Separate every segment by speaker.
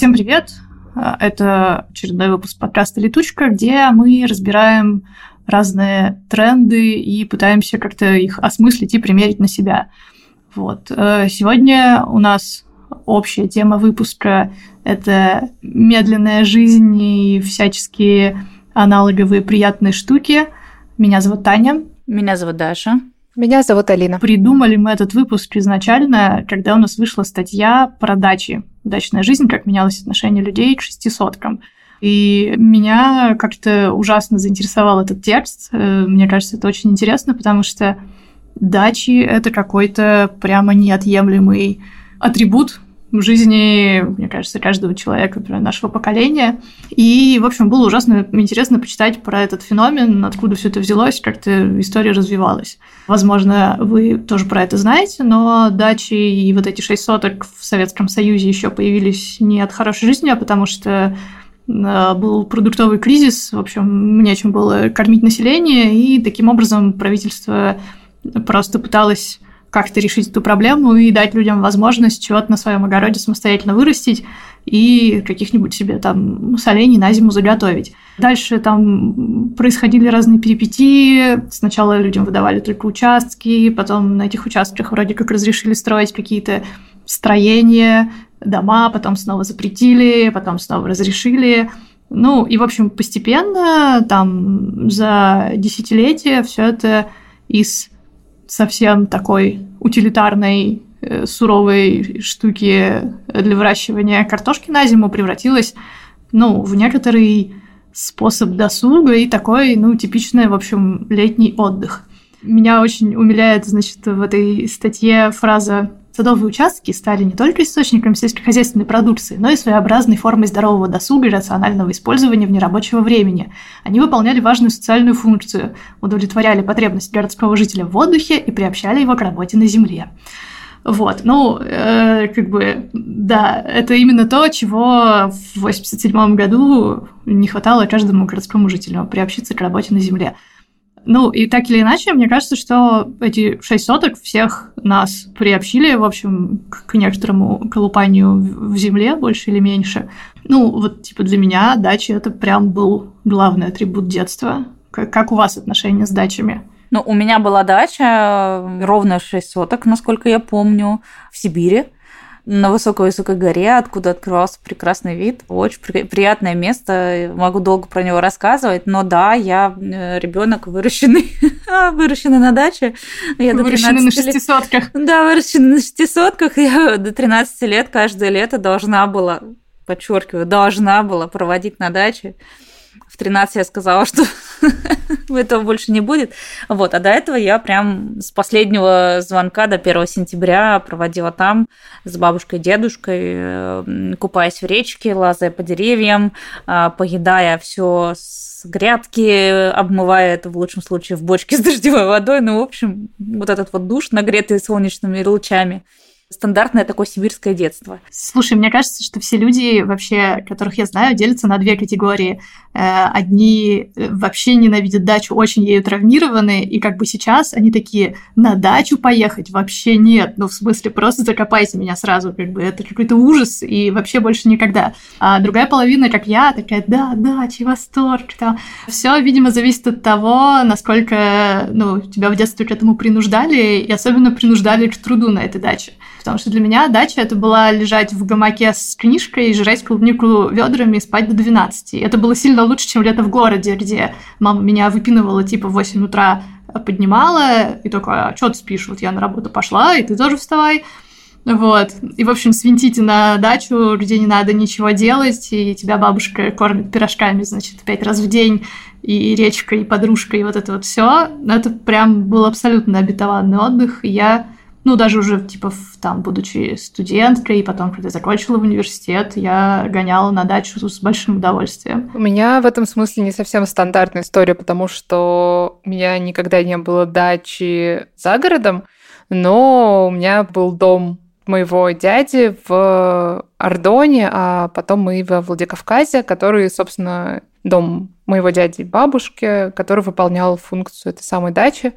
Speaker 1: Всем привет! Это очередной выпуск подкаста «Летучка», где мы разбираем разные тренды и пытаемся как-то их осмыслить и примерить на себя. Вот. Э, сегодня у нас общая тема выпуска – это медленная жизнь и всяческие аналоговые приятные штуки. Меня зовут Таня.
Speaker 2: Меня зовут Даша.
Speaker 3: Меня зовут Алина.
Speaker 1: Придумали мы этот выпуск изначально, когда у нас вышла статья про дачи. Дачная жизнь, как менялось отношение людей к шестисоткам. И меня как-то ужасно заинтересовал этот текст. Э, мне кажется, это очень интересно, потому что дачи – это какой-то прямо неотъемлемый атрибут в жизни, мне кажется, каждого человека например, нашего поколения. И, в общем, было ужасно интересно почитать про этот феномен, откуда все это взялось, как-то история развивалась. Возможно, вы тоже про это знаете, но дачи и вот эти шесть соток в Советском Союзе еще появились не от хорошей жизни, а потому что э, был продуктовый кризис, в общем, нечем было кормить население, и таким образом правительство просто пыталось как-то решить эту проблему и дать людям возможность чего-то на своем огороде самостоятельно вырастить и каких-нибудь себе там солений на зиму заготовить. Дальше там происходили разные перипетии. Сначала людям выдавали только участки, потом на этих участках вроде как разрешили строить какие-то строения, дома, потом снова запретили, потом снова разрешили. Ну, и, в общем, постепенно, там, за десятилетия все это из совсем такой утилитарной э, суровой штуки для выращивания картошки на зиму превратилась, ну, в некоторый способ досуга и такой, ну, типичный, в общем, летний отдых. Меня очень умиляет, значит, в этой статье фраза Садовые участки стали не только источником сельскохозяйственной продукции, но и своеобразной формой здорового досуга и рационального использования внерабочего времени. Они выполняли важную социальную функцию, удовлетворяли потребность городского жителя в отдыхе и приобщали его к работе на земле. Вот, ну, э, как бы, да, это именно то, чего в 87 году не хватало каждому городскому жителю приобщиться к работе на земле. Ну, и так или иначе, мне кажется, что эти шесть соток всех нас приобщили, в общем, к некоторому колупанию в земле, больше или меньше. Ну, вот, типа, для меня дача – это прям был главный атрибут детства. Как, как у вас отношения с дачами?
Speaker 2: Ну, у меня была дача ровно 6 соток, насколько я помню, в Сибири на высокой-высокой горе, откуда открывался прекрасный вид. Очень при- приятное место, могу долго про него рассказывать, но да, я э, ребенок выращенный, выращенный на даче.
Speaker 1: Я выращенный на шестисотках.
Speaker 2: Да, выращенный на шестисотках. Я до 13 лет каждое лето должна была, подчеркиваю, должна была проводить на даче. В 13 я сказала, что этого больше не будет. Вот, а до этого я прям с последнего звонка до 1 сентября проводила там с бабушкой и дедушкой, купаясь в речке, лазая по деревьям, а, поедая все с грядки, обмывая это в лучшем случае в бочке с дождевой водой. Ну, в общем, вот этот вот душ, нагретый солнечными лучами стандартное такое сибирское детство.
Speaker 1: Слушай, мне кажется, что все люди вообще, которых я знаю, делятся на две категории. Э, одни э, вообще ненавидят дачу, очень ею травмированы, и как бы сейчас они такие, на дачу поехать вообще нет. Ну, в смысле, просто закопайте меня сразу, как бы это какой-то ужас, и вообще больше никогда. А другая половина, как я, такая, да, дача, восторг, там. Все, видимо, зависит от того, насколько, ну, тебя в детстве к этому принуждали, и особенно принуждали к труду на этой даче. Потому что для меня дача это была лежать в гамаке с книжкой жрать клубнику ведрами и спать до 12. Это было сильно лучше, чем лето в городе, где мама меня выпинывала типа в 8 утра, поднимала и такая, а что ты спишь? Вот я на работу пошла, и ты тоже вставай. Вот. И, в общем, свинтите на дачу, где не надо ничего делать, и тебя бабушка кормит пирожками, значит, пять раз в день, и речка, и подружка, и вот это вот все. Это прям был абсолютно обетованный отдых. И я ну, даже уже, типа, там, будучи студенткой, и потом, когда закончила в университет, я гоняла на дачу с большим удовольствием.
Speaker 3: У меня в этом смысле не совсем стандартная история, потому что у меня никогда не было дачи за городом, но у меня был дом моего дяди в Ордоне, а потом мы во Владикавказе, который, собственно, дом моего дяди и бабушки, который выполнял функцию этой самой дачи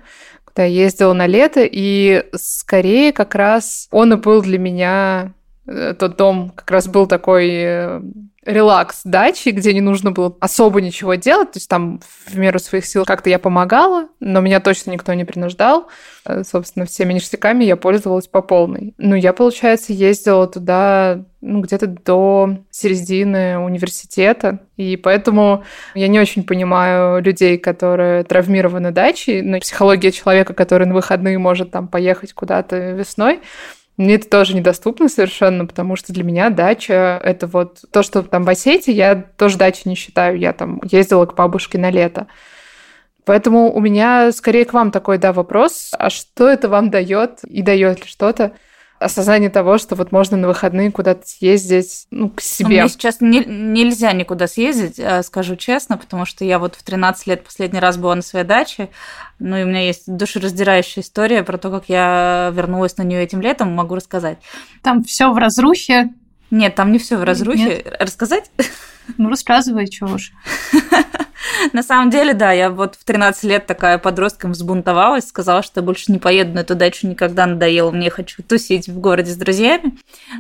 Speaker 3: я ездила на лето, и скорее как раз он и был для меня э, тот дом как раз был такой э, релакс дачи, где не нужно было особо ничего делать. То есть там в меру своих сил как-то я помогала, но меня точно никто не принуждал. Э, собственно, всеми ништяками я пользовалась по полной. Ну, я, получается, ездила туда ну, где-то до середины университета. И поэтому я не очень понимаю людей, которые травмированы дачей, но психология человека, который на выходные может там поехать куда-то весной, мне это тоже недоступно совершенно, потому что для меня дача — это вот то, что там в Осетии, я тоже дачу не считаю. Я там ездила к бабушке на лето. Поэтому у меня скорее к вам такой, да, вопрос. А что это вам дает и дает ли что-то? Осознание того, что вот можно на выходные куда-то съездить, ну, к себе.
Speaker 2: Мне сейчас не, нельзя никуда съездить, э, скажу честно, потому что я вот в 13 лет последний раз была на своей даче, ну, и у меня есть душераздирающая история про то, как я вернулась на нее этим летом, могу рассказать.
Speaker 1: Там все в разрухе.
Speaker 2: Нет, там не все в разрухе. Нет. Рассказать?
Speaker 1: Ну, рассказывай, чего уж.
Speaker 2: На самом деле, да, я вот в 13 лет такая подростком взбунтовалась, сказала, что я больше не поеду на эту дачу никогда, надоело, мне хочу тусить в городе с друзьями,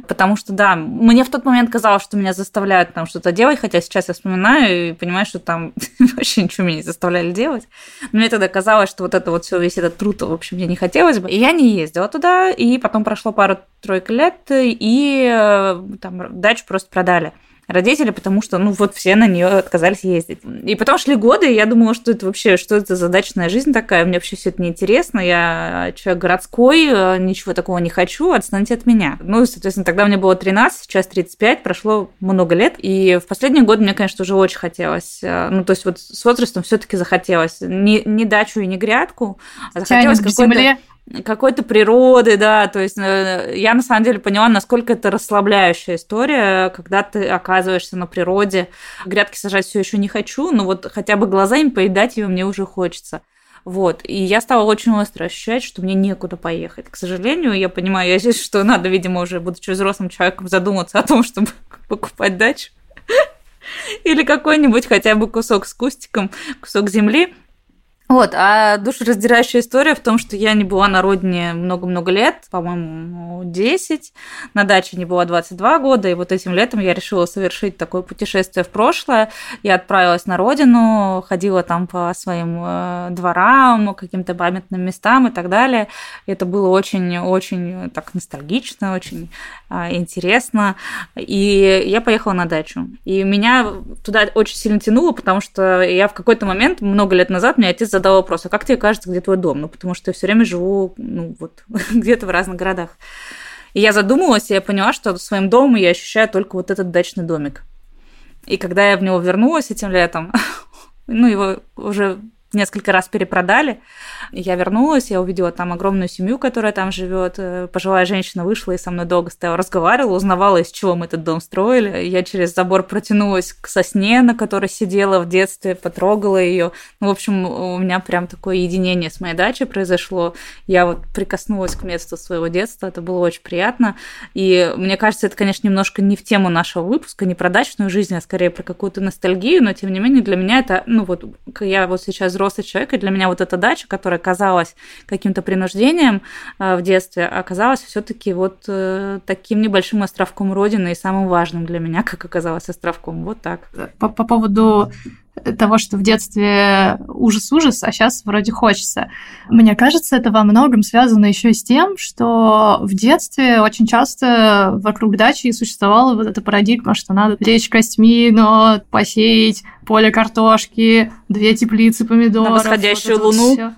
Speaker 2: потому что, да, мне в тот момент казалось, что меня заставляют там что-то делать, хотя сейчас я вспоминаю и понимаю, что там вообще ничего меня не заставляли делать. Но мне тогда казалось, что вот это вот все весь этот труд, в общем, мне не хотелось бы. И я не ездила туда, и потом прошло пару-тройка лет, и э, там дачу просто продали родители, потому что, ну, вот все на нее отказались ездить. И потом шли годы, и я думала, что это вообще, что это за дачная жизнь такая, мне вообще все это неинтересно, я человек городской, ничего такого не хочу, отстаньте от меня. Ну, соответственно, тогда мне было 13, сейчас 35, прошло много лет, и в последние годы мне, конечно, уже очень хотелось, ну, то есть вот с возрастом все таки захотелось. Не, не дачу и не грядку, а захотелось какой-то какой-то природы, да, то есть э, я на самом деле поняла, насколько это расслабляющая история, когда ты оказываешься на природе. Грядки сажать все еще не хочу, но вот хотя бы глазами поедать ее мне уже хочется. Вот. И я стала очень остро ощущать, что мне некуда поехать. К сожалению, я понимаю, я здесь, что надо, видимо, уже, будучи взрослым человеком, задуматься о том, чтобы покупать дачу. Или какой-нибудь хотя бы кусок с кустиком, кусок земли. Вот, а душераздирающая история в том, что я не была на родине много-много лет, по-моему, 10, на даче не была 22 года, и вот этим летом я решила совершить такое путешествие в прошлое. Я отправилась на родину, ходила там по своим э, дворам, каким-то памятным местам и так далее. Это было очень-очень так ностальгично, очень а, интересно. И я поехала на дачу. И меня туда очень сильно тянуло, потому что я в какой-то момент, много лет назад, мне отец задал вопрос, а как тебе кажется, где твой дом? Ну, потому что я все время живу, ну, вот, где-то в разных городах. И я задумалась, и я поняла, что своим домом я ощущаю только вот этот дачный домик. И когда я в него вернулась этим летом, ну, его уже несколько раз перепродали. Я вернулась, я увидела там огромную семью, которая там живет. Э, пожилая женщина вышла и со мной долго стояла, разговаривала, узнавала, из чего мы этот дом строили. Я через забор протянулась к сосне, на которой сидела в детстве, потрогала ее. Ну, в общем, у меня прям такое единение с моей дачей произошло. Я вот прикоснулась к месту своего детства, это было очень приятно. И мне кажется, это, конечно, немножко не в тему нашего выпуска, не про дачную жизнь, а скорее про какую-то ностальгию, но тем не менее для меня это, ну вот, я вот сейчас взрослый человек, и для меня вот эта дача, которая казалась каким-то принуждением э, в детстве, оказалась все-таки вот э, таким небольшим островком родины и самым важным для меня, как оказалось, островком. Вот так.
Speaker 1: По, по поводу того, что в детстве ужас-ужас, а сейчас вроде хочется. Мне кажется, это во многом связано еще и с тем, что в детстве очень часто вокруг дачи существовала вот эта парадигма, что надо лечь костьми, но посеять поле картошки, две теплицы помидоров. На
Speaker 2: восходящую вот луну. Вот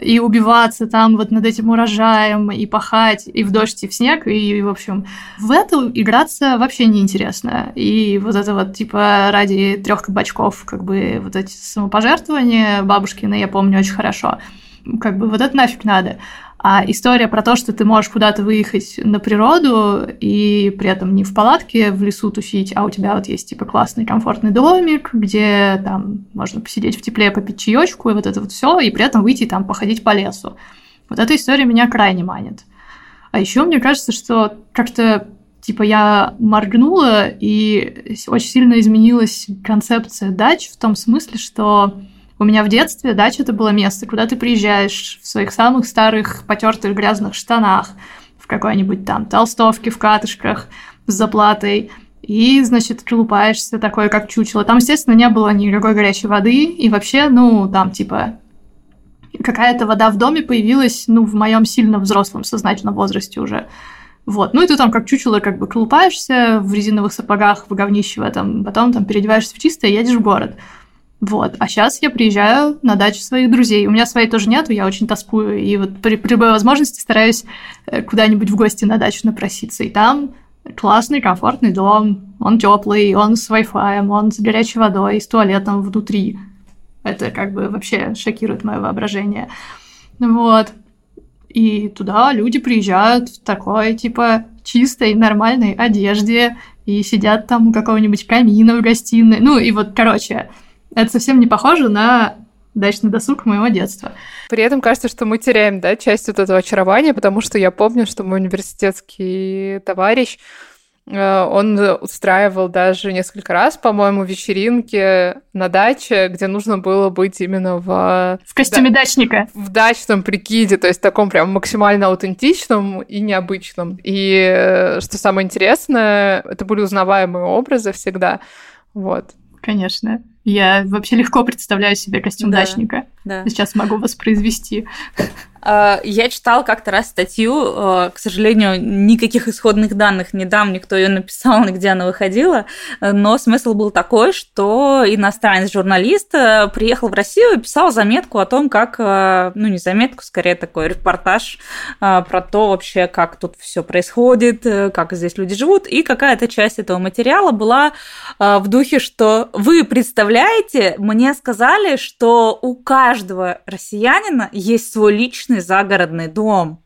Speaker 1: и убиваться там вот над этим урожаем, и пахать, и в дождь, и в снег, и, в общем, в это играться вообще неинтересно. И вот это вот, типа, ради трех кабачков, как бы, вот эти самопожертвования бабушкины, я помню очень хорошо, как бы вот это нафиг надо. А история про то, что ты можешь куда-то выехать на природу и при этом не в палатке в лесу тусить, а у тебя вот есть типа классный комфортный домик, где там можно посидеть в тепле, попить чаечку и вот это вот все, и при этом выйти там походить по лесу. Вот эта история меня крайне манит. А еще мне кажется, что как-то типа я моргнула, и очень сильно изменилась концепция дач в том смысле, что у меня в детстве дача это было место, куда ты приезжаешь в своих самых старых потертых грязных штанах, в какой-нибудь там толстовке в катышках с заплатой, и, значит, колупаешься такое, как чучело. Там, естественно, не было никакой горячей воды, и вообще, ну, там, типа, какая-то вода в доме появилась, ну, в моем сильно взрослом сознательном возрасте уже. Вот. Ну и ты там как чучело как бы колупаешься в резиновых сапогах, в говнище в этом, потом там переодеваешься в чистое и едешь в город. Вот. А сейчас я приезжаю на дачу своих друзей. У меня своей тоже нету, я очень тоскую. И вот при, при любой возможности стараюсь э, куда-нибудь в гости на дачу напроситься. И там классный, комфортный дом. Он теплый, он с Wi-Fi, он с горячей водой, с туалетом внутри. Это как бы вообще шокирует мое воображение. Вот. И туда люди приезжают в такой, типа, чистой, нормальной одежде и сидят там у какого-нибудь камина в гостиной. Ну, и вот, короче, это совсем не похоже на дачный досуг моего детства.
Speaker 3: При этом кажется, что мы теряем, да, часть вот этого очарования, потому что я помню, что мой университетский товарищ Э, он устраивал даже несколько раз, по-моему, вечеринки на даче, где нужно было быть именно в...
Speaker 1: В костюме да, дачника.
Speaker 3: В дачном прикиде, то есть таком прям максимально аутентичном и необычном. И э, что самое интересное, это были узнаваемые образы всегда. Вот.
Speaker 1: Конечно. Я вообще легко представляю себе костюм да, дачника. Да. Сейчас могу воспроизвести.
Speaker 2: А, я читал как-то раз статью, а, к сожалению, никаких исходных данных не дам, никто ее написал, где она выходила, но смысл был такой, что иностранец-журналист э, приехал в Россию и писал заметку о том, как, э, ну не заметку, скорее такой репортаж э, про то вообще, как тут все происходит, как здесь люди живут, и какая-то часть этого материала была в духе, что вы представляете, мне сказали, что у каждого россиянина есть свой личный загородный дом.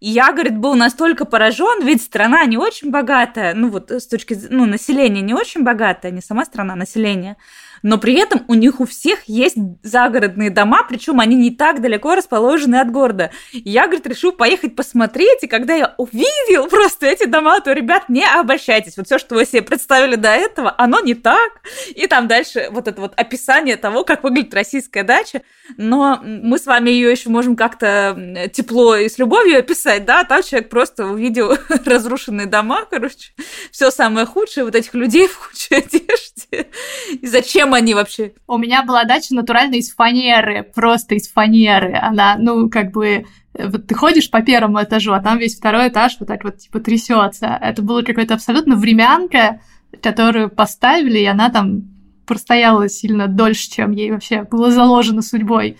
Speaker 2: И я, говорит, был настолько поражен, ведь страна не очень богатая, ну вот с точки ну, население не очень богатое, не сама страна, население но при этом у них у всех есть загородные дома, причем они не так далеко расположены от города. И я, говорит, решил поехать посмотреть, и когда я увидел просто эти дома, то, ребят, не обольщайтесь. Вот все, что вы себе представили до этого, оно не так. И там дальше вот это вот описание того, как выглядит российская дача. Но мы с вами ее еще можем как-то тепло и с любовью описать, да, там человек просто увидел разрушенные дома, короче, все самое худшее, вот этих людей в худшей одежде. И зачем чем они вообще?
Speaker 1: У меня была дача натурально из фанеры, просто из фанеры. Она, ну, как бы вот ты ходишь по первому этажу, а там весь второй этаж вот так вот типа трясется. Это было какое-то абсолютно времянка, которую поставили, и она там простояла сильно дольше, чем ей вообще было заложено судьбой.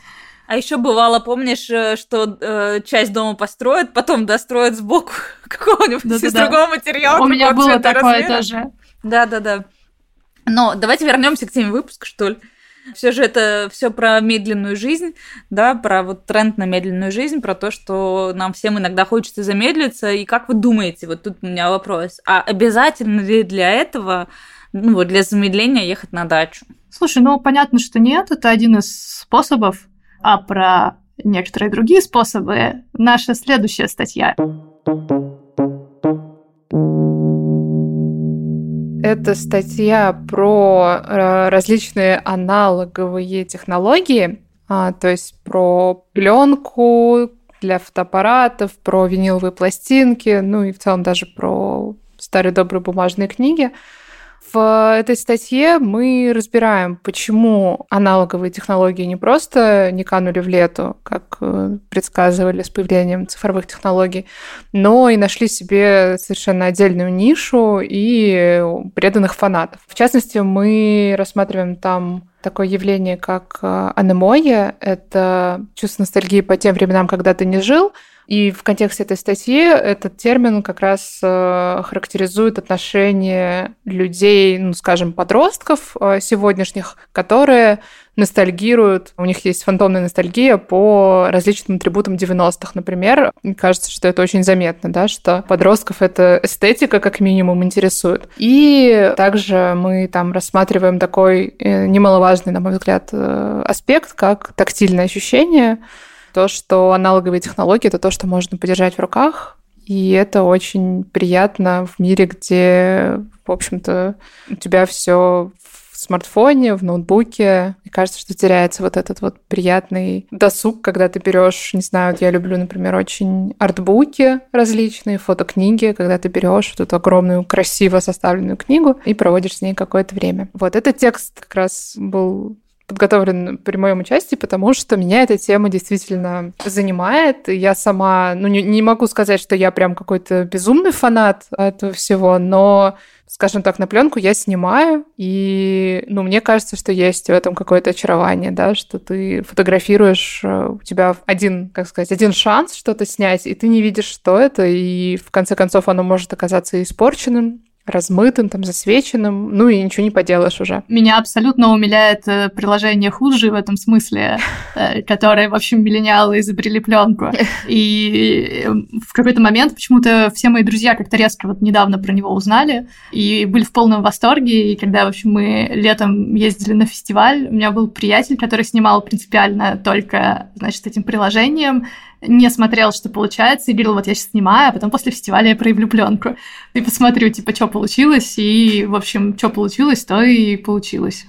Speaker 2: А еще бывало, помнишь, э, что э, часть дома построят, потом достроят сбоку какого-нибудь да, из да, другого да. материала.
Speaker 1: У меня было такое размера. тоже.
Speaker 2: Да, да, да. Но давайте вернемся к теме выпуска, что ли. Все же это все про медленную жизнь, да, про вот тренд на медленную жизнь, про то, что нам всем иногда хочется замедлиться. И как вы думаете, вот тут у меня вопрос, а обязательно ли для этого, ну вот для замедления ехать на дачу?
Speaker 1: Слушай, ну понятно, что нет, это один из способов, а про некоторые другие способы наша следующая статья.
Speaker 3: Это статья про э, различные аналоговые технологии, а, то есть про пленку для фотоаппаратов, про виниловые пластинки, ну и в целом даже про старые добрые бумажные книги. В этой статье мы разбираем, почему аналоговые технологии не просто не канули в лету, как э, предсказывали с появлением цифровых технологий, но и нашли себе совершенно отдельную нишу и преданных фанатов. В частности, мы рассматриваем там такое явление, как э, анемоя. Это чувство ностальгии по тем временам, когда ты не жил, и в контексте этой статьи этот термин как раз э, характеризует отношение людей, ну, скажем, подростков э, сегодняшних, которые ностальгируют, у них есть фантомная ностальгия по различным атрибутам 90-х, например. Мне кажется, что это очень заметно, да, что подростков эта эстетика как минимум интересует. И также мы там рассматриваем такой э, немаловажный, на мой взгляд, аспект, как тактильное ощущение, то, что аналоговые технологии — это то, что можно подержать в руках, и это очень приятно в мире, где, в общем-то, у тебя все в смартфоне, в ноутбуке. И кажется, что теряется вот этот вот приятный досуг, когда ты берешь, не знаю, вот я люблю, например, очень артбуки различные, фотокниги, когда ты берешь вот эту огромную, красиво составленную книгу и проводишь с ней какое-то время. Вот этот текст как раз был подготовлен при моем участии, потому что меня эта тема действительно занимает. Я сама, ну, не, не могу сказать, что я прям какой-то безумный фанат этого всего, но скажем так, на пленку я снимаю, и, ну, мне кажется, что есть в этом какое-то очарование, да, что ты фотографируешь, э, у тебя один, как сказать, один шанс что-то снять, и ты не видишь, что это, и в конце концов оно может оказаться испорченным, размытым, там, засвеченным, ну и ничего не поделаешь уже.
Speaker 1: Меня абсолютно умиляет э, приложение Худжи в этом смысле, э, которое, в общем, миллениалы изобрели пленку. И э, в какой-то момент почему-то все мои друзья как-то резко вот недавно про него узнали и были в полном восторге. И когда, в общем, мы летом ездили на фестиваль, у меня был приятель, который снимал принципиально только, значит, этим приложением, не смотрел, что получается, и говорил, вот я сейчас снимаю, а потом после фестиваля я проявлю пленку. И посмотрю, типа, что получилось, и, в общем, что получилось, то и получилось.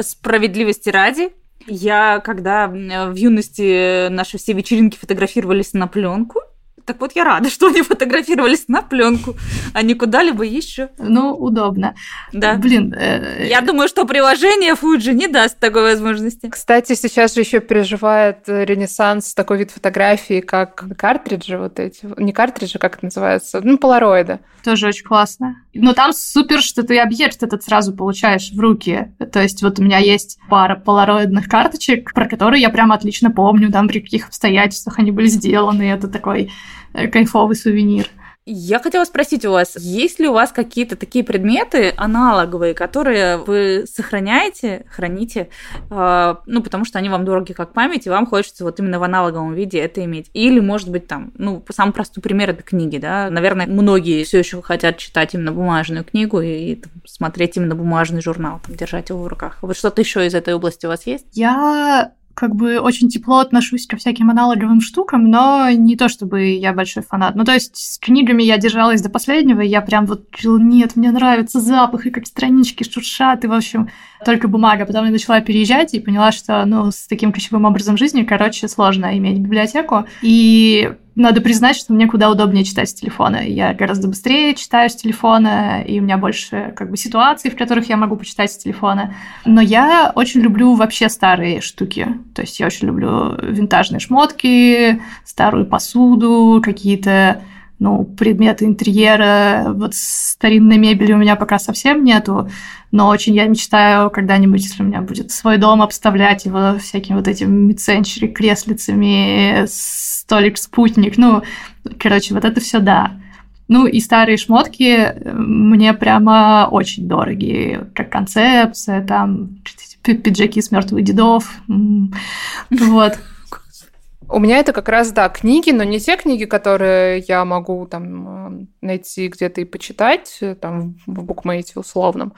Speaker 2: Справедливости ради, я, когда в юности наши все вечеринки фотографировались на пленку, так вот, я рада, что они фотографировались на пленку, а не куда-либо еще.
Speaker 1: Ну, удобно.
Speaker 2: Да.
Speaker 1: Блин.
Speaker 2: Э... Я думаю, что приложение Fuji не даст такой возможности.
Speaker 3: Кстати, сейчас же еще переживает ренессанс такой вид фотографии, как картриджи вот эти. Не картриджи, как это называется? Ну, полароиды.
Speaker 1: Тоже очень классно. Но там супер, что ты объект этот сразу получаешь в руки. То есть вот у меня есть пара полароидных карточек, про которые я прям отлично помню, там при каких обстоятельствах они были сделаны. Это такой Э, кайфовый сувенир.
Speaker 2: Я хотела спросить у вас, есть ли у вас какие-то такие предметы аналоговые, которые вы сохраняете, храните, э, ну, потому что они вам дороги как память, и вам хочется вот именно в аналоговом виде это иметь. Или, может быть, там, ну, самый простой пример – это книги, да. Наверное, многие все еще хотят читать именно бумажную книгу и, и там, смотреть именно бумажный журнал, там, держать его в руках. Вот что-то еще из этой области у вас есть?
Speaker 1: Я как бы очень тепло отношусь ко всяким аналоговым штукам, но не то чтобы я большой фанат. Ну, то есть с книгами я держалась до последнего, и я прям вот, нет, мне нравится запах, и как странички шуршат, и, в общем, только бумага. Потом я начала переезжать и поняла, что, ну, с таким кочевым образом жизни, короче, сложно иметь библиотеку. И надо признать, что мне куда удобнее читать с телефона. Я гораздо быстрее читаю с телефона, и у меня больше как бы ситуаций, в которых я могу почитать с телефона. Но я очень люблю вообще старые штуки. То есть я очень люблю винтажные шмотки, старую посуду, какие-то ну, предметы интерьера, вот старинной мебели у меня пока совсем нету, но очень я мечтаю когда-нибудь, если у меня будет свой дом, обставлять его всякими вот этими мидсенчери, креслицами, столик-спутник, ну, короче, вот это все да. Ну и старые шмотки э, мне прямо очень дорогие, как концепция, там пиджаки с мертвых дедов, вот.
Speaker 3: У меня это как раз, да, книги, но не те книги, которые я могу там найти где-то и почитать, там в букмейте условном,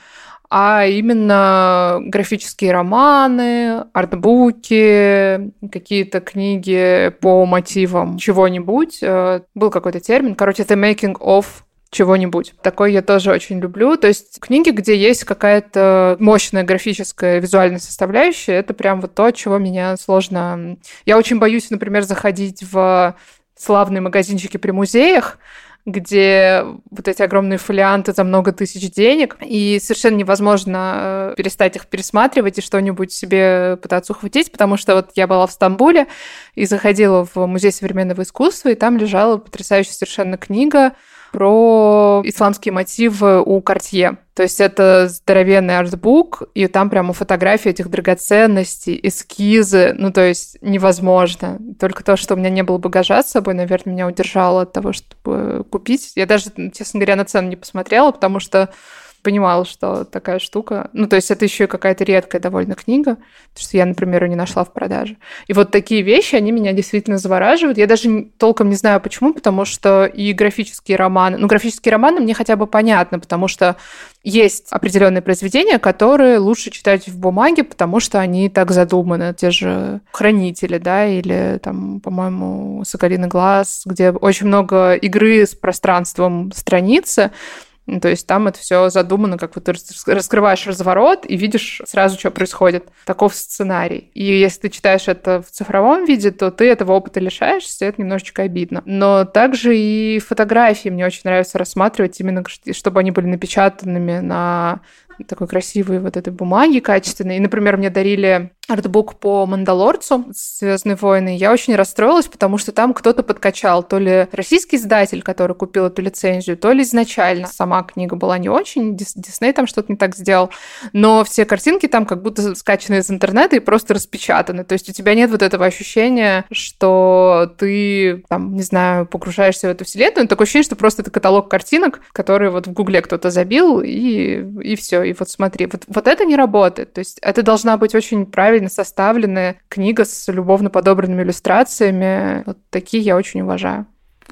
Speaker 3: а именно графические романы, артбуки, какие-то книги по мотивам чего-нибудь. Э, был какой-то термин, короче, the making of чего-нибудь. Такой я тоже очень люблю. То есть книги, где есть какая-то мощная графическая визуальная составляющая, это прям вот то, чего меня сложно... Я очень боюсь, например, заходить в славные магазинчики при музеях, где вот эти огромные фолианты за много тысяч денег, и совершенно невозможно э, перестать их пересматривать и что-нибудь себе пытаться ухватить, потому что вот я была в Стамбуле и заходила в Музей современного искусства, и там лежала потрясающая совершенно книга про исламские мотивы у Кортье. То есть это здоровенный артбук, и там прямо фотографии этих драгоценностей, эскизы. Ну, то есть невозможно. Только то, что у меня не было багажа с собой, наверное, меня удержало от того, чтобы купить. Я даже, честно говоря, на цену не посмотрела, потому что понимала, что такая штука. Ну, то есть это еще и какая-то редкая довольно книга, что я, например, ее не нашла в продаже. И вот такие вещи, они меня действительно завораживают. Я даже толком не знаю, почему, потому что и графические романы... Ну, графические романы мне хотя бы понятно, потому что есть определенные произведения, которые лучше читать в бумаге, потому что они так задуманы. Те же «Хранители», да, или там, по-моему, «Соколиный глаз», где очень много игры с пространством страницы, То есть там это все задумано, как вот ты раскрываешь разворот и видишь сразу, что происходит. Таков сценарий. И если ты читаешь это в цифровом виде, то ты этого опыта лишаешься, это немножечко обидно. Но также и фотографии мне очень нравится рассматривать, именно чтобы они были напечатанными на такой красивой вот этой бумаги качественной. И, например, мне дарили артбук по Мандалорцу Звездные войны. Я очень расстроилась, потому что там кто-то подкачал. То ли российский издатель, который купил эту лицензию, то ли изначально сама книга была не очень. Дисней там что-то не так сделал. Но все картинки там как будто скачаны из интернета и просто распечатаны. То есть у тебя нет вот этого ощущения, что ты, там, не знаю, погружаешься в эту вселенную. Такое ощущение, что просто это каталог картинок, которые вот в Гугле кто-то забил, и, и все. И вот смотри, вот, вот это не работает. То есть это должна быть очень правильно составленная книга с любовно подобранными иллюстрациями. Вот такие я очень уважаю.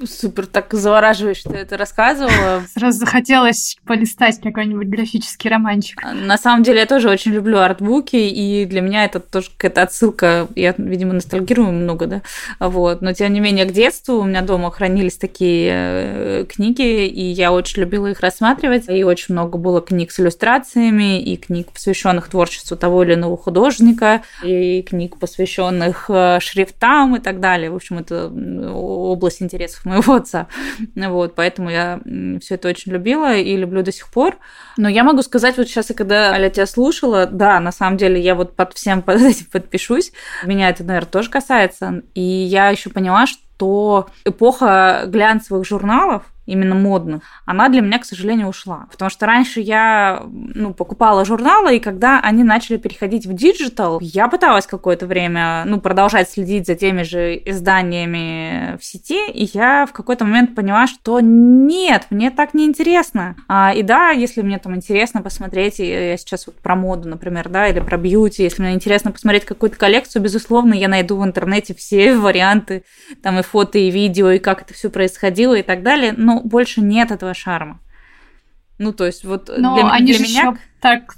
Speaker 2: Супер, так завораживающе, что это рассказывала.
Speaker 1: Сразу захотелось полистать какой-нибудь графический романчик.
Speaker 2: А, на самом деле, я тоже очень люблю артбуки, и для меня это тоже какая-то отсылка. Я, видимо, ностальгирую много, да? Вот. Но, тем не менее, к детству у меня дома хранились такие э, книги, и я очень любила их рассматривать. И очень много было книг с иллюстрациями, и книг, посвященных творчеству того или иного художника, и книг, посвященных э, шрифтам и так далее. В общем, это область интересов моего отца. Вот, поэтому я все это очень любила и люблю до сих пор. Но я могу сказать, вот сейчас, когда Аля тебя слушала, да, на самом деле я вот под всем под этим подпишусь. Меня это, наверное, тоже касается. И я еще поняла, что эпоха глянцевых журналов, именно модных, она для меня, к сожалению, ушла. Потому что раньше я ну, покупала журналы, и когда они начали переходить в digital, я пыталась какое-то время ну, продолжать следить за теми же изданиями в сети, и я в какой-то момент поняла, что нет, мне так не интересно. А, и да, если мне там интересно посмотреть, я сейчас вот про моду, например, да, или про beauty, если мне интересно посмотреть какую-то коллекцию, безусловно, я найду в интернете все варианты, там и фото, и видео, и как это все происходило и так далее, но больше нет этого шарма. Ну, то есть вот
Speaker 1: Но для, они для же меня... так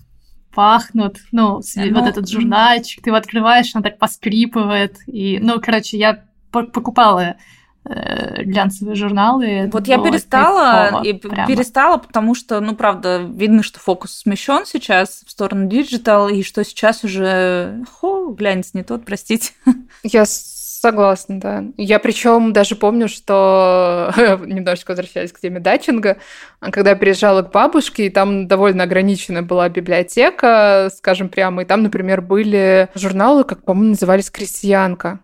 Speaker 1: пахнут, ну, ну, вот этот журнальчик, ты его открываешь, он так поскрипывает, и, ну, короче, я покупала э, глянцевые журналы.
Speaker 2: Вот я перестала, и прямо. перестала, потому что, ну, правда, видно, что фокус смещен сейчас в сторону digital, и что сейчас уже, хо, глянец не тот, простите.
Speaker 3: Я Согласна, да. Я причем даже помню, что немножечко возвращаясь к теме датчинга, когда я приезжала к бабушке, и там довольно ограниченная была библиотека, скажем прямо, и там, например, были журналы, как, по-моему, назывались «Крестьянка».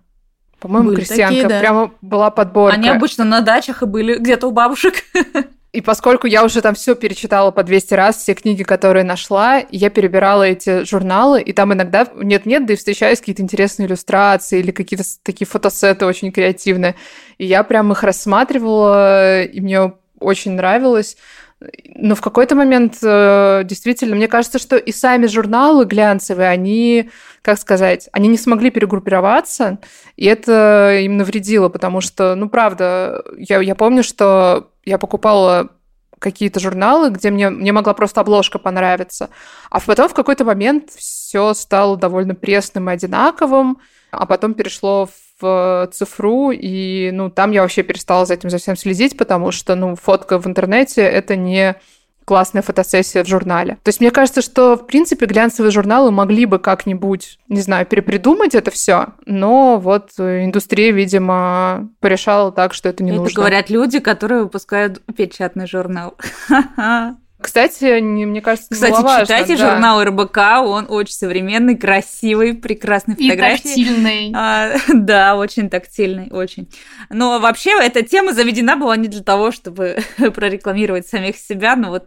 Speaker 3: По-моему, «Крестьянка». Такие, да. Прямо была подборка.
Speaker 2: Они обычно на дачах и были где-то у бабушек.
Speaker 3: И поскольку я уже там все перечитала по 200 раз, все книги, которые нашла, я перебирала эти журналы, и там иногда нет-нет, да и встречаюсь какие-то интересные иллюстрации или какие-то такие фотосеты очень креативные. И я прям их рассматривала, и мне очень нравилось. Но в какой-то момент э, действительно, мне кажется, что и сами журналы глянцевые, они, как сказать, они не смогли перегруппироваться, и это им навредило, потому что, ну, правда, я, я помню, что я покупала какие-то журналы, где мне, мне могла просто обложка понравиться. А потом в какой-то момент все стало довольно пресным и одинаковым, а потом перешло в цифру, и ну, там я вообще перестала за этим совсем следить, потому что ну, фотка в интернете — это не классная фотосессия в журнале. То есть мне кажется, что, в принципе, глянцевые журналы могли бы как-нибудь, не знаю, перепридумать это все, но вот индустрия, видимо, порешала так, что это не
Speaker 2: это
Speaker 3: нужно.
Speaker 2: Это говорят люди, которые выпускают печатный журнал.
Speaker 3: Кстати, не, мне кажется,
Speaker 2: Кстати,
Speaker 3: важно,
Speaker 2: читайте да. журнал РБК, он очень современный, красивый, прекрасный фотографии.
Speaker 1: И тактильный.
Speaker 2: А, да, очень тактильный, очень. Но вообще эта тема заведена была не для того, чтобы прорекламировать самих себя, но вот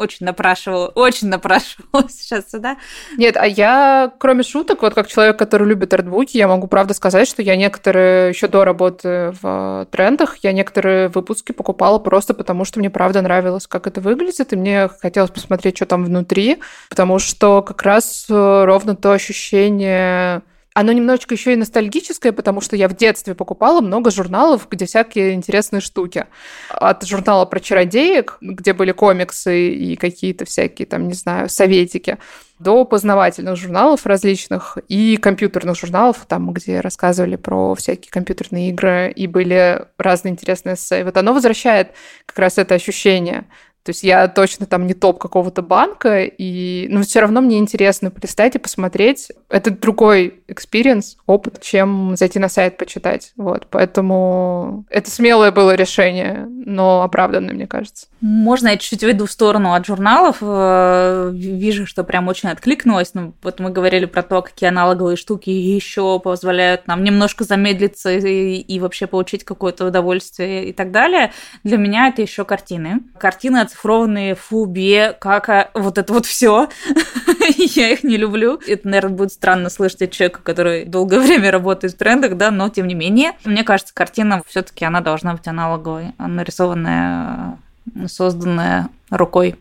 Speaker 2: очень напрашивала, очень напрашивала сейчас сюда.
Speaker 3: Нет, а я, кроме шуток, вот как человек, который любит артбуки, я могу правда сказать, что я некоторые, еще до работы в трендах, я некоторые выпуски покупала просто потому, что мне правда нравилось, как это выглядит, и мне хотелось посмотреть, что там внутри, потому что как раз э, ровно то ощущение оно немножечко еще и ностальгическое, потому что я в детстве покупала много журналов, где всякие интересные штуки. От журнала про чародеек, где были комиксы и какие-то всякие там, не знаю, советики, до познавательных журналов различных и компьютерных журналов, там, где рассказывали про всякие компьютерные игры и были разные интересные эссе. Вот оно возвращает как раз это ощущение То есть я точно там не топ какого-то банка, и... но все равно мне интересно полистать и посмотреть. Это другой experience, опыт, чем зайти на сайт почитать. Вот, поэтому это смелое было решение, но оправданное, мне кажется.
Speaker 2: Можно я чуть-чуть выйду в сторону от журналов? Э, вижу, что прям очень откликнулось. Ну, вот мы говорили про то, какие аналоговые штуки еще позволяют нам немножко замедлиться и, и вообще получить какое-то удовольствие и так далее. Для меня это еще картины. Картины оцифрованные, фубе, как вот это вот все. Я их не люблю. Это, наверное, будет странно слышать от человека, который долгое время работает в трендах, да, но тем не менее, мне кажется, картина все-таки она должна быть аналоговой, нарисованная, созданная рукой.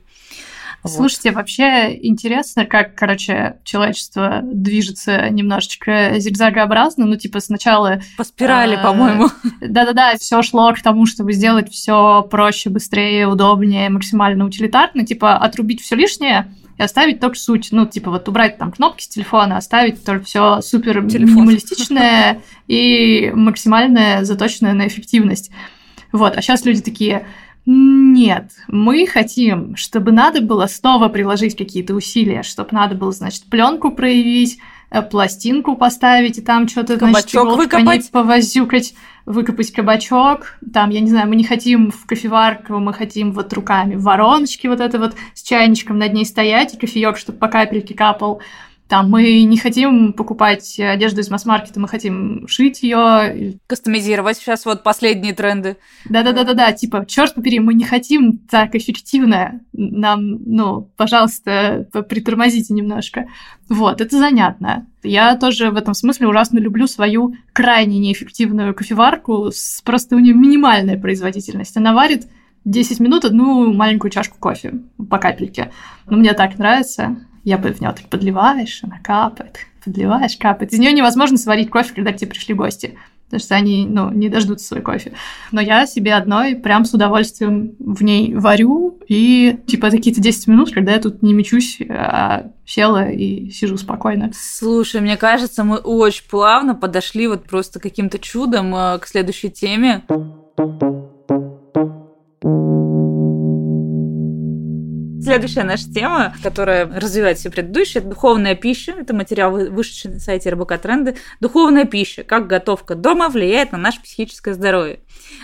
Speaker 1: Слушайте, вот. вообще интересно, как, короче, человечество движется немножечко зигзагообразно. Ну, типа, сначала...
Speaker 2: По спирали, э, по-моему.
Speaker 1: Да-да-да, все шло к тому, чтобы сделать все проще, быстрее, удобнее, максимально утилитарно. Типа, отрубить все лишнее и оставить только суть. Ну, типа, вот убрать там кнопки с телефона, оставить только все супер минималистичное и максимально заточенное на эффективность. Вот, а сейчас люди такие, нет, мы хотим, чтобы надо было снова приложить какие-то усилия, чтобы надо было, значит, пленку проявить, пластинку поставить, и там что-то, значит, выкопать, повозюкать, выкопать кабачок. Там, я не знаю, мы не хотим в кофеварку, мы хотим вот руками в вороночке вот это вот с чайничком над ней стоять, и кофеек, чтобы по капельке капал. Там мы не хотим покупать одежду из масс-маркета, мы хотим шить ее.
Speaker 2: Кастомизировать сейчас вот последние тренды.
Speaker 1: Да-да-да-да-да, типа, черт побери, мы не хотим так эффективно. Нам, ну, пожалуйста, притормозите немножко. Вот, это занятно. Я тоже в этом смысле ужасно люблю свою крайне неэффективную кофеварку с просто у нее минимальная производительность. Она варит 10 минут одну маленькую чашку кофе по капельке. Но мне так нравится. Я в нее подливаешь, она капает, подливаешь, капает. Из нее невозможно сварить кофе, когда к тебе пришли гости, потому что они, ну, не дождутся свой кофе. Но я себе одной прям с удовольствием в ней варю, и типа какие-то 10 минут, когда я тут не мечусь, а села и сижу спокойно.
Speaker 2: Слушай, мне кажется, мы очень плавно подошли вот просто каким-то чудом э, к следующей теме. Следующая наша тема, которая развивает все предыдущие, это духовная пища. Это материал, вышедший на сайте РБК Тренды. Духовная пища. Как готовка дома влияет на наше психическое здоровье.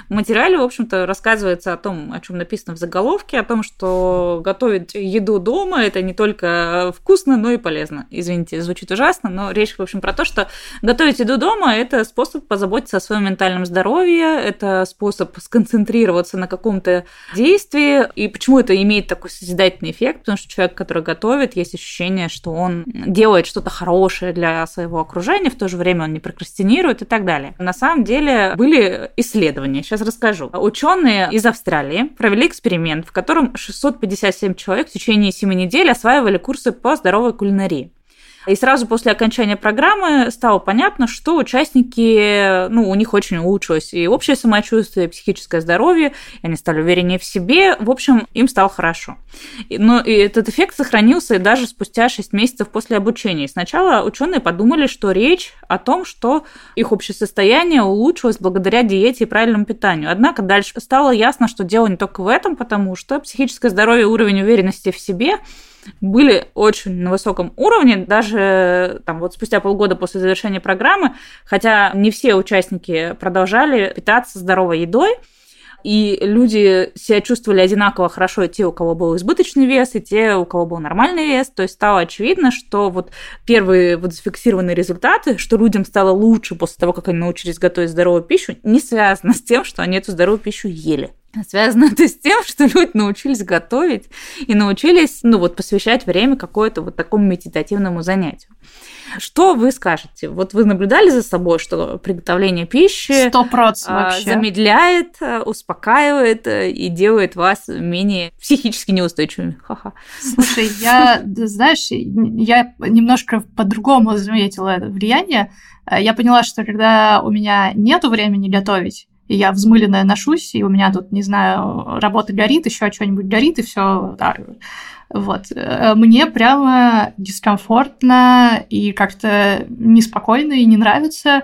Speaker 2: В материале, в общем-то, рассказывается о том, о чем написано в заголовке, о том, что готовить еду дома это не только вкусно, но и полезно. Извините, звучит ужасно, но речь, в общем, про то, что готовить еду дома это способ позаботиться о своем ментальном здоровье, это способ сконцентрироваться на каком-то действии. И почему это имеет такой созидательный созидательный эффект, потому что человек, который готовит, есть ощущение, что он делает что-то хорошее для своего окружения, в то же время он не прокрастинирует и так далее. На самом деле были исследования, сейчас расскажу. Ученые из Австралии провели эксперимент, в котором 657 человек в течение 7 недель осваивали курсы по здоровой кулинарии. И сразу после окончания программы стало понятно, что участники, ну, у них очень улучшилось и общее самочувствие, и психическое здоровье, и они стали увереннее в себе. В общем, им стало хорошо. Но и этот эффект сохранился даже спустя 6 месяцев после обучения. И сначала ученые подумали, что речь о том, что их общее состояние улучшилось благодаря диете и правильному питанию. Однако дальше стало ясно, что дело не только в этом, потому что психическое здоровье, уровень уверенности в себе – были очень на высоком уровне, даже там вот спустя полгода после завершения программы, хотя не все участники продолжали питаться здоровой едой, и люди себя чувствовали одинаково хорошо и те, у кого был избыточный вес, и те, у кого был нормальный вес. То есть стало очевидно, что вот первые вот зафиксированные результаты, что людям стало лучше после того, как они научились готовить здоровую пищу, не связано с тем, что они эту здоровую пищу ели. Связано это с тем, что люди научились готовить и научились, ну вот, посвящать время какое-то вот такому медитативному занятию. Что вы скажете? Вот вы наблюдали за собой, что приготовление пищи
Speaker 1: а,
Speaker 2: замедляет, а, успокаивает э, и делает вас менее психически неустойчивыми? Ха-ха.
Speaker 1: Слушай, я, знаешь, я немножко по-другому заметила это влияние. Э, я поняла, что когда у меня нет времени готовить, и я взмыленная ношусь, и у меня тут, не знаю, работа горит, еще что-нибудь горит, и все. Да. Вот. Э, мне прямо дискомфортно и как-то неспокойно и не нравится.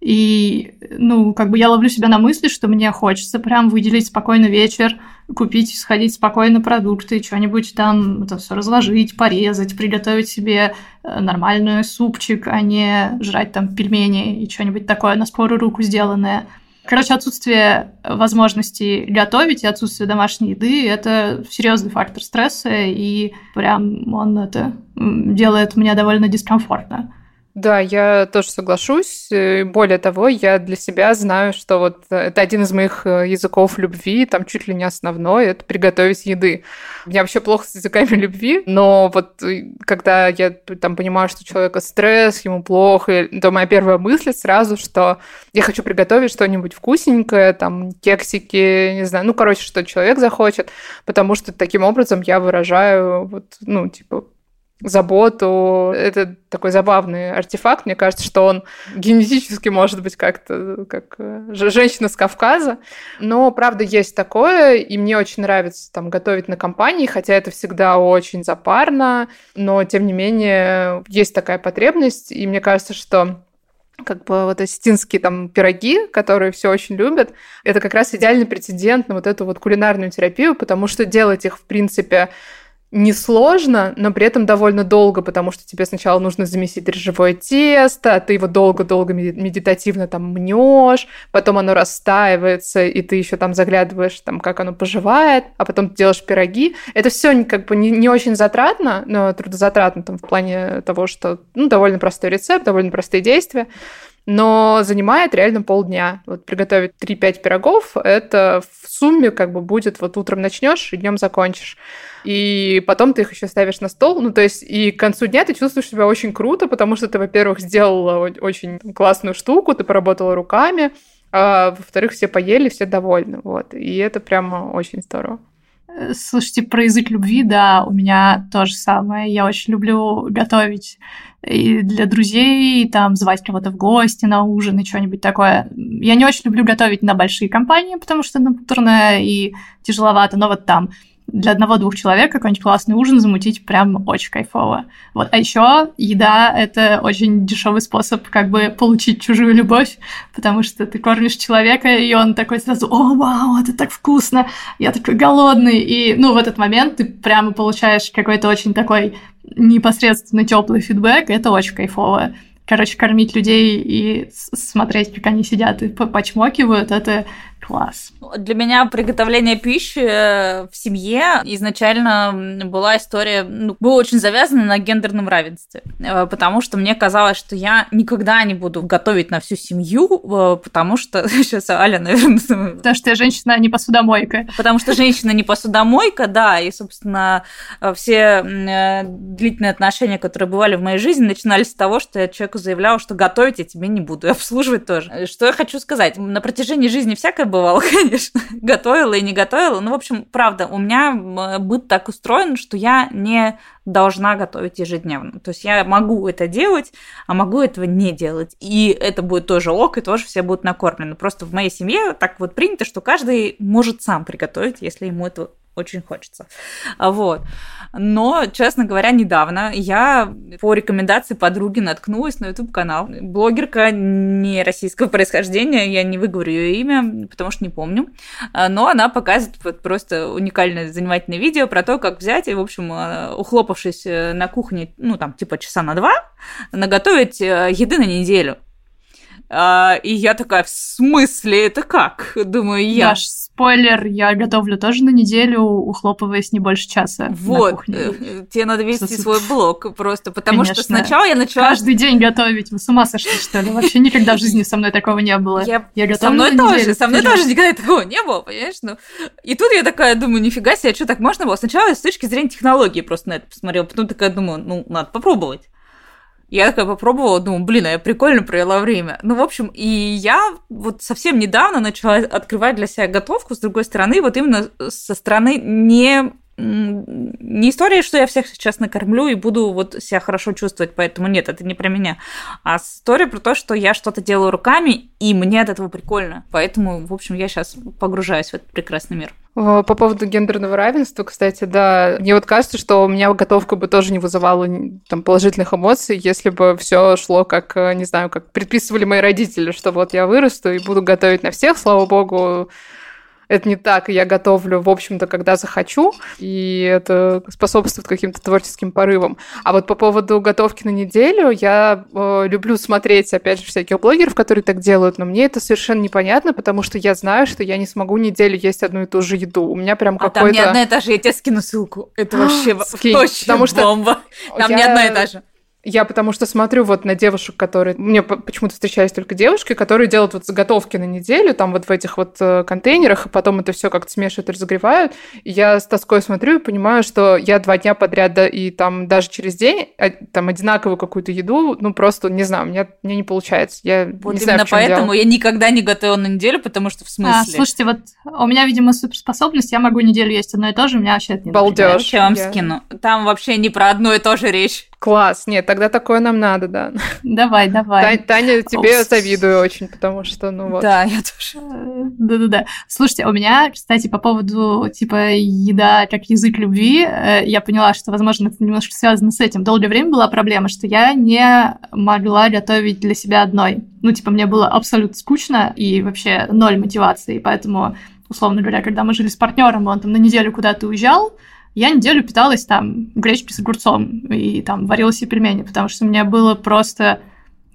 Speaker 1: И, ну, как бы я ловлю себя на мысли, что мне хочется прям выделить спокойно вечер, купить, сходить спокойно продукты, что-нибудь там это все разложить, порезать, приготовить себе э, нормальный супчик, а не жрать там пельмени и что-нибудь такое на скорую руку сделанное. Короче, отсутствие возможности готовить и отсутствие домашней еды – это серьезный фактор стресса, и прям он это делает мне довольно дискомфортно.
Speaker 3: Да, я тоже соглашусь. Более того, я для себя знаю, что вот это один из моих э, языков любви, там чуть ли не основной, это приготовить еды. Меня вообще плохо с языками любви, но вот э, когда я там понимаю, что у человека стресс, ему плохо, то моя первая мысль сразу, что я хочу приготовить что-нибудь вкусненькое, там кексики, не знаю, ну, короче, что человек захочет, потому что таким образом я выражаю вот, ну, типа, заботу. Это такой забавный артефакт. Мне кажется, что он генетически может быть как-то как э, женщина с Кавказа. Но, правда, есть такое, и мне очень нравится там готовить на компании, хотя это всегда очень запарно, но, тем не менее, есть такая потребность, и мне кажется, что как бы вот осетинские там пироги, которые все очень любят, это как раз идеальный прецедент на вот эту вот кулинарную терапию, потому что делать их, в принципе, несложно, но при этом довольно долго, потому что тебе сначала нужно замесить дрожжевое тесто, а ты его долго-долго медитативно там мнешь, потом оно растаивается, и ты еще там заглядываешь, там, как оно поживает, а потом ты делаешь пироги. Это все как бы не, не очень затратно, но трудозатратно там в плане того, что ну, довольно простой рецепт, довольно простые действия но занимает реально полдня. Вот приготовить 3-5 пирогов, это в сумме как бы будет вот утром начнешь и днем закончишь. И потом ты их еще ставишь на стол. Ну, то есть, и к концу дня ты чувствуешь себя очень круто, потому что ты, во-первых, сделала очень классную штуку, ты поработала руками, а во-вторых, все поели, все довольны. Вот. И это прямо очень здорово.
Speaker 1: Слушайте, про язык любви, да, у меня то же самое. Я очень люблю готовить и для друзей, там, звать кого-то в гости на ужин и что-нибудь такое. Я не очень люблю готовить на большие компании, потому что это путурно и тяжеловато, но вот там для одного-двух человек какой-нибудь классный ужин замутить прям очень кайфово. Вот. А еще еда — это очень дешевый способ как бы получить чужую любовь, потому что ты кормишь человека, и он такой сразу «О, вау, это так вкусно! Я такой голодный!» И, ну, в этот момент ты прямо получаешь какой-то очень такой непосредственно теплый фидбэк, это очень кайфово. Короче, кормить людей и смотреть, как они сидят и почмокивают, это класс.
Speaker 2: Для меня приготовление пищи э, в семье изначально была история, ну, была очень завязана на гендерном равенстве, э, потому что мне казалось, что я никогда не буду готовить на всю семью, э, потому что сейчас Аля, наверное...
Speaker 1: Потому что я женщина, а не посудомойка.
Speaker 2: Потому что женщина не посудомойка, да, и, собственно, все длительные отношения, которые бывали в моей жизни, начинались с того, что я человеку заявляла, что готовить я тебе не буду, и обслуживать тоже. Что я хочу сказать? На протяжении жизни всякое бывало, конечно. готовила и не готовила. Ну, в общем, правда, у меня быт так устроен, что я не должна готовить ежедневно. То есть я могу это делать, а могу этого не делать. И это будет тоже ок, и тоже все будут накормлены. Просто в моей семье так вот принято, что каждый может сам приготовить, если ему это очень хочется. Вот. Но, честно говоря, недавно я по рекомендации подруги наткнулась на YouTube-канал. Блогерка не российского происхождения, я не выговорю ее имя, потому что не помню. Но она показывает вот просто уникальное занимательное видео про то, как взять и, в общем, э, ухлопавшись э, на кухне, ну, там, типа часа на два, наготовить э, еды на неделю. А, и я такая, в смысле, это как? Думаю, я...
Speaker 1: Даш, спойлер, я готовлю тоже на неделю, ухлопываясь не больше часа
Speaker 2: Вот,
Speaker 1: на кухне.
Speaker 2: Э, тебе надо вести свой блог просто, потому Конечно. что сначала я начала...
Speaker 1: Каждый день готовить, вы с ума сошли, что ли? Вообще никогда в жизни со мной такого не было.
Speaker 2: Я, я готовлю Со мной тоже, неделю, со мной тоже никогда такого не было, понимаешь? Ну, и тут я такая думаю, нифига себе, что так можно было? Сначала я с точки зрения технологии просто на это посмотрела, потом такая думаю, ну, надо попробовать. Я такая попробовала, думаю, блин, а я прикольно провела время. Ну, в общем, и я вот совсем недавно начала открывать для себя готовку, с другой стороны, вот именно со стороны не не история, что я всех сейчас накормлю и буду вот себя хорошо чувствовать, поэтому нет, это не про меня. А история про то, что я что-то делаю руками, и мне от этого прикольно. Поэтому, в общем, я сейчас погружаюсь в этот прекрасный мир.
Speaker 3: По поводу гендерного равенства, кстати, да, мне вот кажется, что у меня готовка бы тоже не вызывала там положительных эмоций, если бы все шло как, не знаю, как предписывали мои родители, что вот я вырасту и буду готовить на всех, слава богу, это не так, и я готовлю, в общем-то, когда захочу, и это способствует каким-то творческим порывам. А вот по поводу готовки на неделю, я э, люблю смотреть, опять же, всяких блогеров, которые так делают, но мне это совершенно непонятно, потому что я знаю, что я не смогу неделю есть одну и ту же еду. У меня прям а какой-то... там
Speaker 2: не одна и та же, я тебе скину ссылку. Это вообще, вообще потому что бомба. Там я... не одна и та же.
Speaker 3: Я потому что смотрю вот на девушек, которые... Мне почему-то встречались только девушки, которые делают вот заготовки на неделю, там вот в этих вот э, контейнерах, и потом это все как-то смешивают и разогревают. И я с тоской смотрю и понимаю, что я два дня подряд, да, и там даже через день а, там одинаковую какую-то еду, ну просто, не знаю, мне, мне не получается. Я
Speaker 2: вот
Speaker 3: не
Speaker 2: знаю,
Speaker 3: именно
Speaker 2: поэтому
Speaker 3: дело.
Speaker 2: я никогда не готовила на неделю, потому что в смысле... А,
Speaker 1: слушайте, вот у меня, видимо, суперспособность, я могу неделю есть одно и то же, у меня вообще это не
Speaker 3: Балдеж.
Speaker 2: Я вам я... скину. Там вообще не про одно и то же речь.
Speaker 3: Класс, нет, тогда такое нам надо, да.
Speaker 1: Давай, давай.
Speaker 3: Таня, тебе Упс. завидую очень, потому что, ну вот.
Speaker 2: Да, я тоже.
Speaker 1: Да-да-да. Слушайте, у меня, кстати, по поводу, типа, еда как язык любви, э, я поняла, что, возможно, это немножко связано с этим. Долгое время была проблема, что я не могла готовить для себя одной. Ну, типа, мне было абсолютно скучно и вообще ноль мотивации, поэтому условно говоря, когда мы жили с партнером, он там на неделю куда-то уезжал, я неделю питалась там гречкой с огурцом и там варила себе пельмени, потому что мне было просто,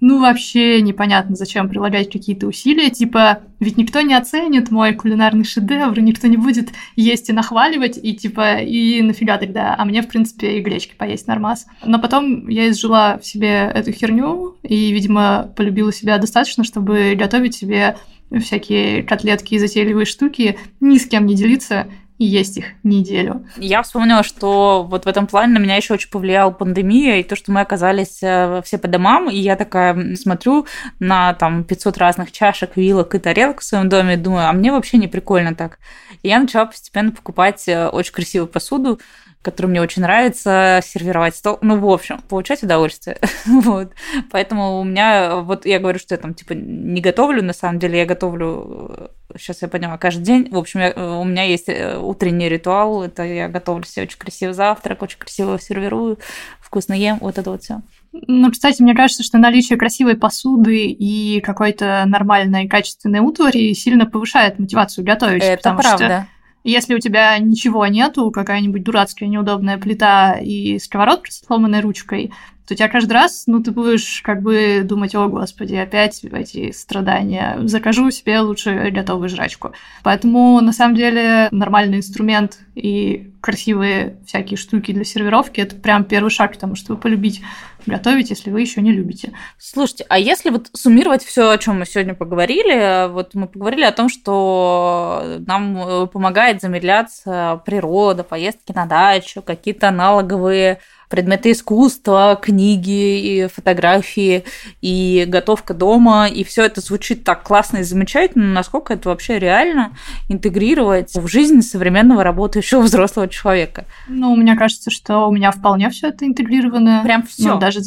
Speaker 1: ну, вообще непонятно, зачем прилагать какие-то усилия, типа, ведь никто не оценит мой кулинарный шедевр, никто не будет есть и нахваливать, и типа, и нафига тогда, а мне, в принципе, и гречки поесть нормас. Но потом я изжила в себе эту херню и, видимо, полюбила себя достаточно, чтобы готовить себе всякие котлетки и затейливые штуки, ни с кем не делиться, есть их неделю.
Speaker 2: Я вспомнила, что вот в этом плане на меня еще очень повлияла пандемия и то, что мы оказались э, все по домам, и я такая смотрю на там 500 разных чашек, вилок и тарелок в своем доме и думаю, а мне вообще не прикольно так. И я начала постепенно покупать э, очень красивую посуду, который мне очень нравится, сервировать стол. Ну, в общем, получать удовольствие. вот. Поэтому у меня, вот я говорю, что я там, типа, не готовлю, на самом деле я готовлю, сейчас я поняла, каждый день. В общем, я, у меня есть э, утренний ритуал, это я готовлю себе очень красивый завтрак, очень красиво сервирую, вкусно ем, вот это вот все.
Speaker 1: Ну, кстати, мне кажется, что наличие красивой посуды и какой-то нормальной качественной утвари сильно повышает мотивацию готовить.
Speaker 2: Это правда. Что
Speaker 1: если у тебя ничего нету, какая-нибудь дурацкая неудобная плита и сковородка с сломанной ручкой, то тебя каждый раз, ну, ты будешь как бы думать, о, господи, опять эти страдания, закажу себе лучше готовую жрачку. Поэтому, на самом деле, нормальный инструмент и красивые всякие штуки для сервировки – это прям первый шаг к тому, чтобы полюбить готовить, если вы еще не любите.
Speaker 2: Слушайте, а если вот суммировать все, о чем мы сегодня поговорили, вот мы поговорили о том, что нам э, помогает замедляться природа, поездки на дачу, какие-то аналоговые предметы искусства, книги, и фотографии, и готовка дома, и все это звучит так классно и замечательно, насколько это вообще реально интегрировать в жизнь современного работающего взрослого человека?
Speaker 1: Ну, мне кажется, что у меня вполне все это интегрировано.
Speaker 2: Прям все.
Speaker 1: Ну, даже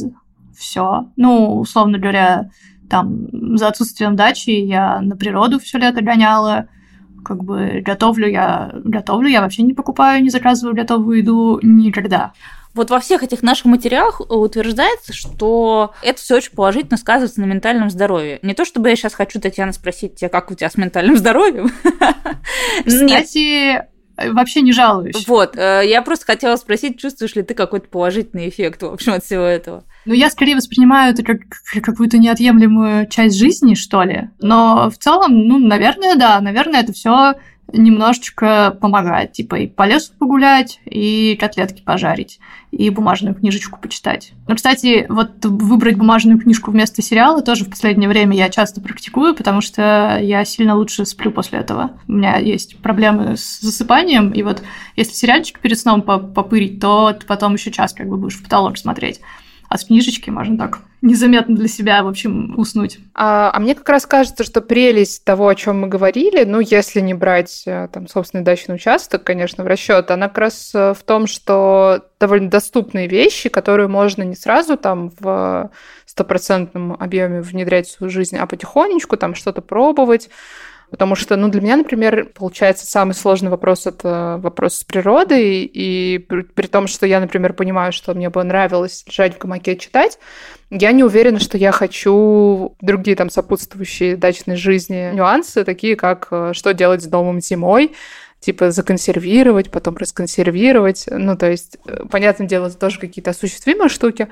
Speaker 1: все. Ну, условно говоря, там за отсутствием дачи я на природу все лето гоняла, как бы готовлю я, готовлю я вообще не покупаю, не заказываю готовую еду никогда.
Speaker 2: Вот во всех этих наших материалах утверждается, что это все очень положительно сказывается на ментальном здоровье. Не то чтобы я сейчас хочу, Татьяна, спросить тебя, как у тебя с ментальным здоровьем.
Speaker 1: Кстати, вообще не жалуюсь.
Speaker 2: Вот, э, я просто хотела спросить, чувствуешь ли ты какой-то положительный эффект, в общем, от всего этого?
Speaker 1: Ну, я скорее воспринимаю это как какую-то неотъемлемую часть жизни, что ли. Но в целом, ну, наверное, да, наверное, это все немножечко помогает. Типа и по лесу погулять, и котлетки пожарить, и бумажную книжечку почитать. Но, кстати, вот выбрать бумажную книжку вместо сериала тоже в последнее время я часто практикую, потому что я сильно лучше сплю после этого. У меня есть проблемы с засыпанием, и вот если сериальчик перед сном попырить, то ты потом еще час как бы будешь в потолок смотреть а с книжечки можно так незаметно для себя, в общем, уснуть.
Speaker 3: А, а мне как раз кажется, что прелесть того, о чем мы говорили, ну, если не брать э, там собственный дачный участок, конечно, в расчет, она как раз э, в том, что довольно доступные вещи, которые можно не сразу там в стопроцентном объеме внедрять в свою жизнь, а потихонечку там что-то пробовать, Потому что, ну, для меня, например, получается самый сложный вопрос это вопрос с природой, и при, при том, что я, например, понимаю, что мне бы нравилось лежать в гамаке читать, я не уверена, что я хочу другие там сопутствующие дачной жизни нюансы, такие как э, что делать с домом зимой, типа законсервировать, потом расконсервировать. Ну, то есть, э, понятное дело, это тоже какие-то осуществимые штуки,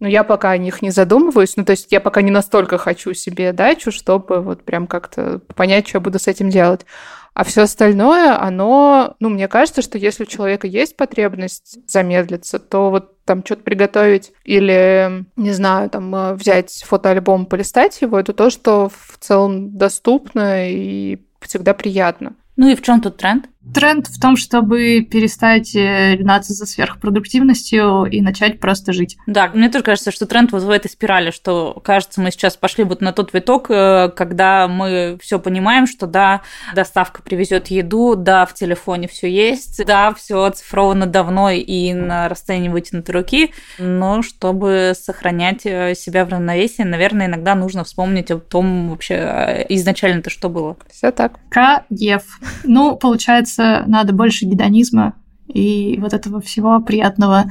Speaker 3: но я пока о них не задумываюсь. Ну, то есть я пока не настолько хочу себе дачу, чтобы вот прям как-то понять, что я буду с этим делать. А все остальное, оно, ну, мне кажется, что если у человека есть потребность замедлиться, то вот там что-то приготовить или, не знаю, там э, взять фотоальбом, полистать его, это то, что в целом доступно и всегда приятно.
Speaker 2: Ну и в чем тут тренд?
Speaker 1: Тренд в том, чтобы перестать э, гнаться за сверхпродуктивностью и начать просто жить.
Speaker 2: Да, мне тоже кажется, что тренд вот в этой спирали, что, кажется, мы сейчас пошли вот на тот виток, э, когда мы все понимаем, что да, доставка привезет еду, да, в телефоне все есть, да, все оцифровано давно и на расстоянии вытянутой руки, но чтобы сохранять э, себя в равновесии, наверное, иногда нужно вспомнить о том вообще изначально-то что было.
Speaker 3: Все так.
Speaker 1: Каев. Ну, получается, получается, надо больше гедонизма и вот этого всего приятного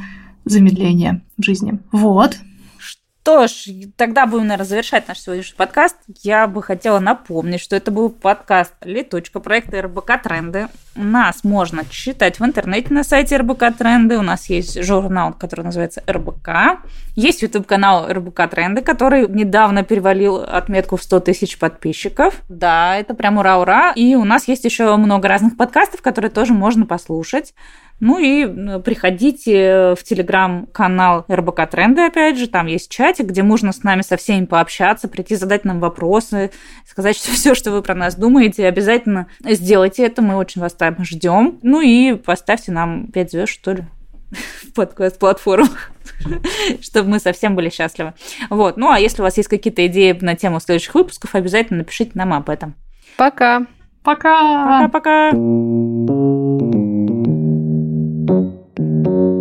Speaker 1: замедления в жизни. Вот.
Speaker 2: Что ж, тогда будем, наверное, завершать наш сегодняшний подкаст. Я бы хотела напомнить, что это был подкаст «Летучка» проекта РБК Тренды. Нас можно читать в интернете на сайте РБК Тренды. У нас есть журнал, который называется РБК. Есть YouTube-канал РБК Тренды, который недавно перевалил отметку в 100 тысяч подписчиков. Да, это прям ура-ура. И у нас есть еще много разных подкастов, которые тоже можно послушать. Ну и приходите в телеграм-канал РБК Тренды, опять же, там есть чатик, где можно с нами со всеми пообщаться, прийти задать нам вопросы, сказать что все, что вы про нас думаете, обязательно сделайте это, мы очень вас там ждем. Ну и поставьте нам 5 звезд, что ли, в подкаст-платформах, чтобы мы совсем были счастливы. Вот. Ну, а если у вас есть какие-то идеи на тему следующих выпусков, обязательно напишите нам об этом.
Speaker 3: Пока.
Speaker 1: Пока.
Speaker 2: Пока-пока. thank you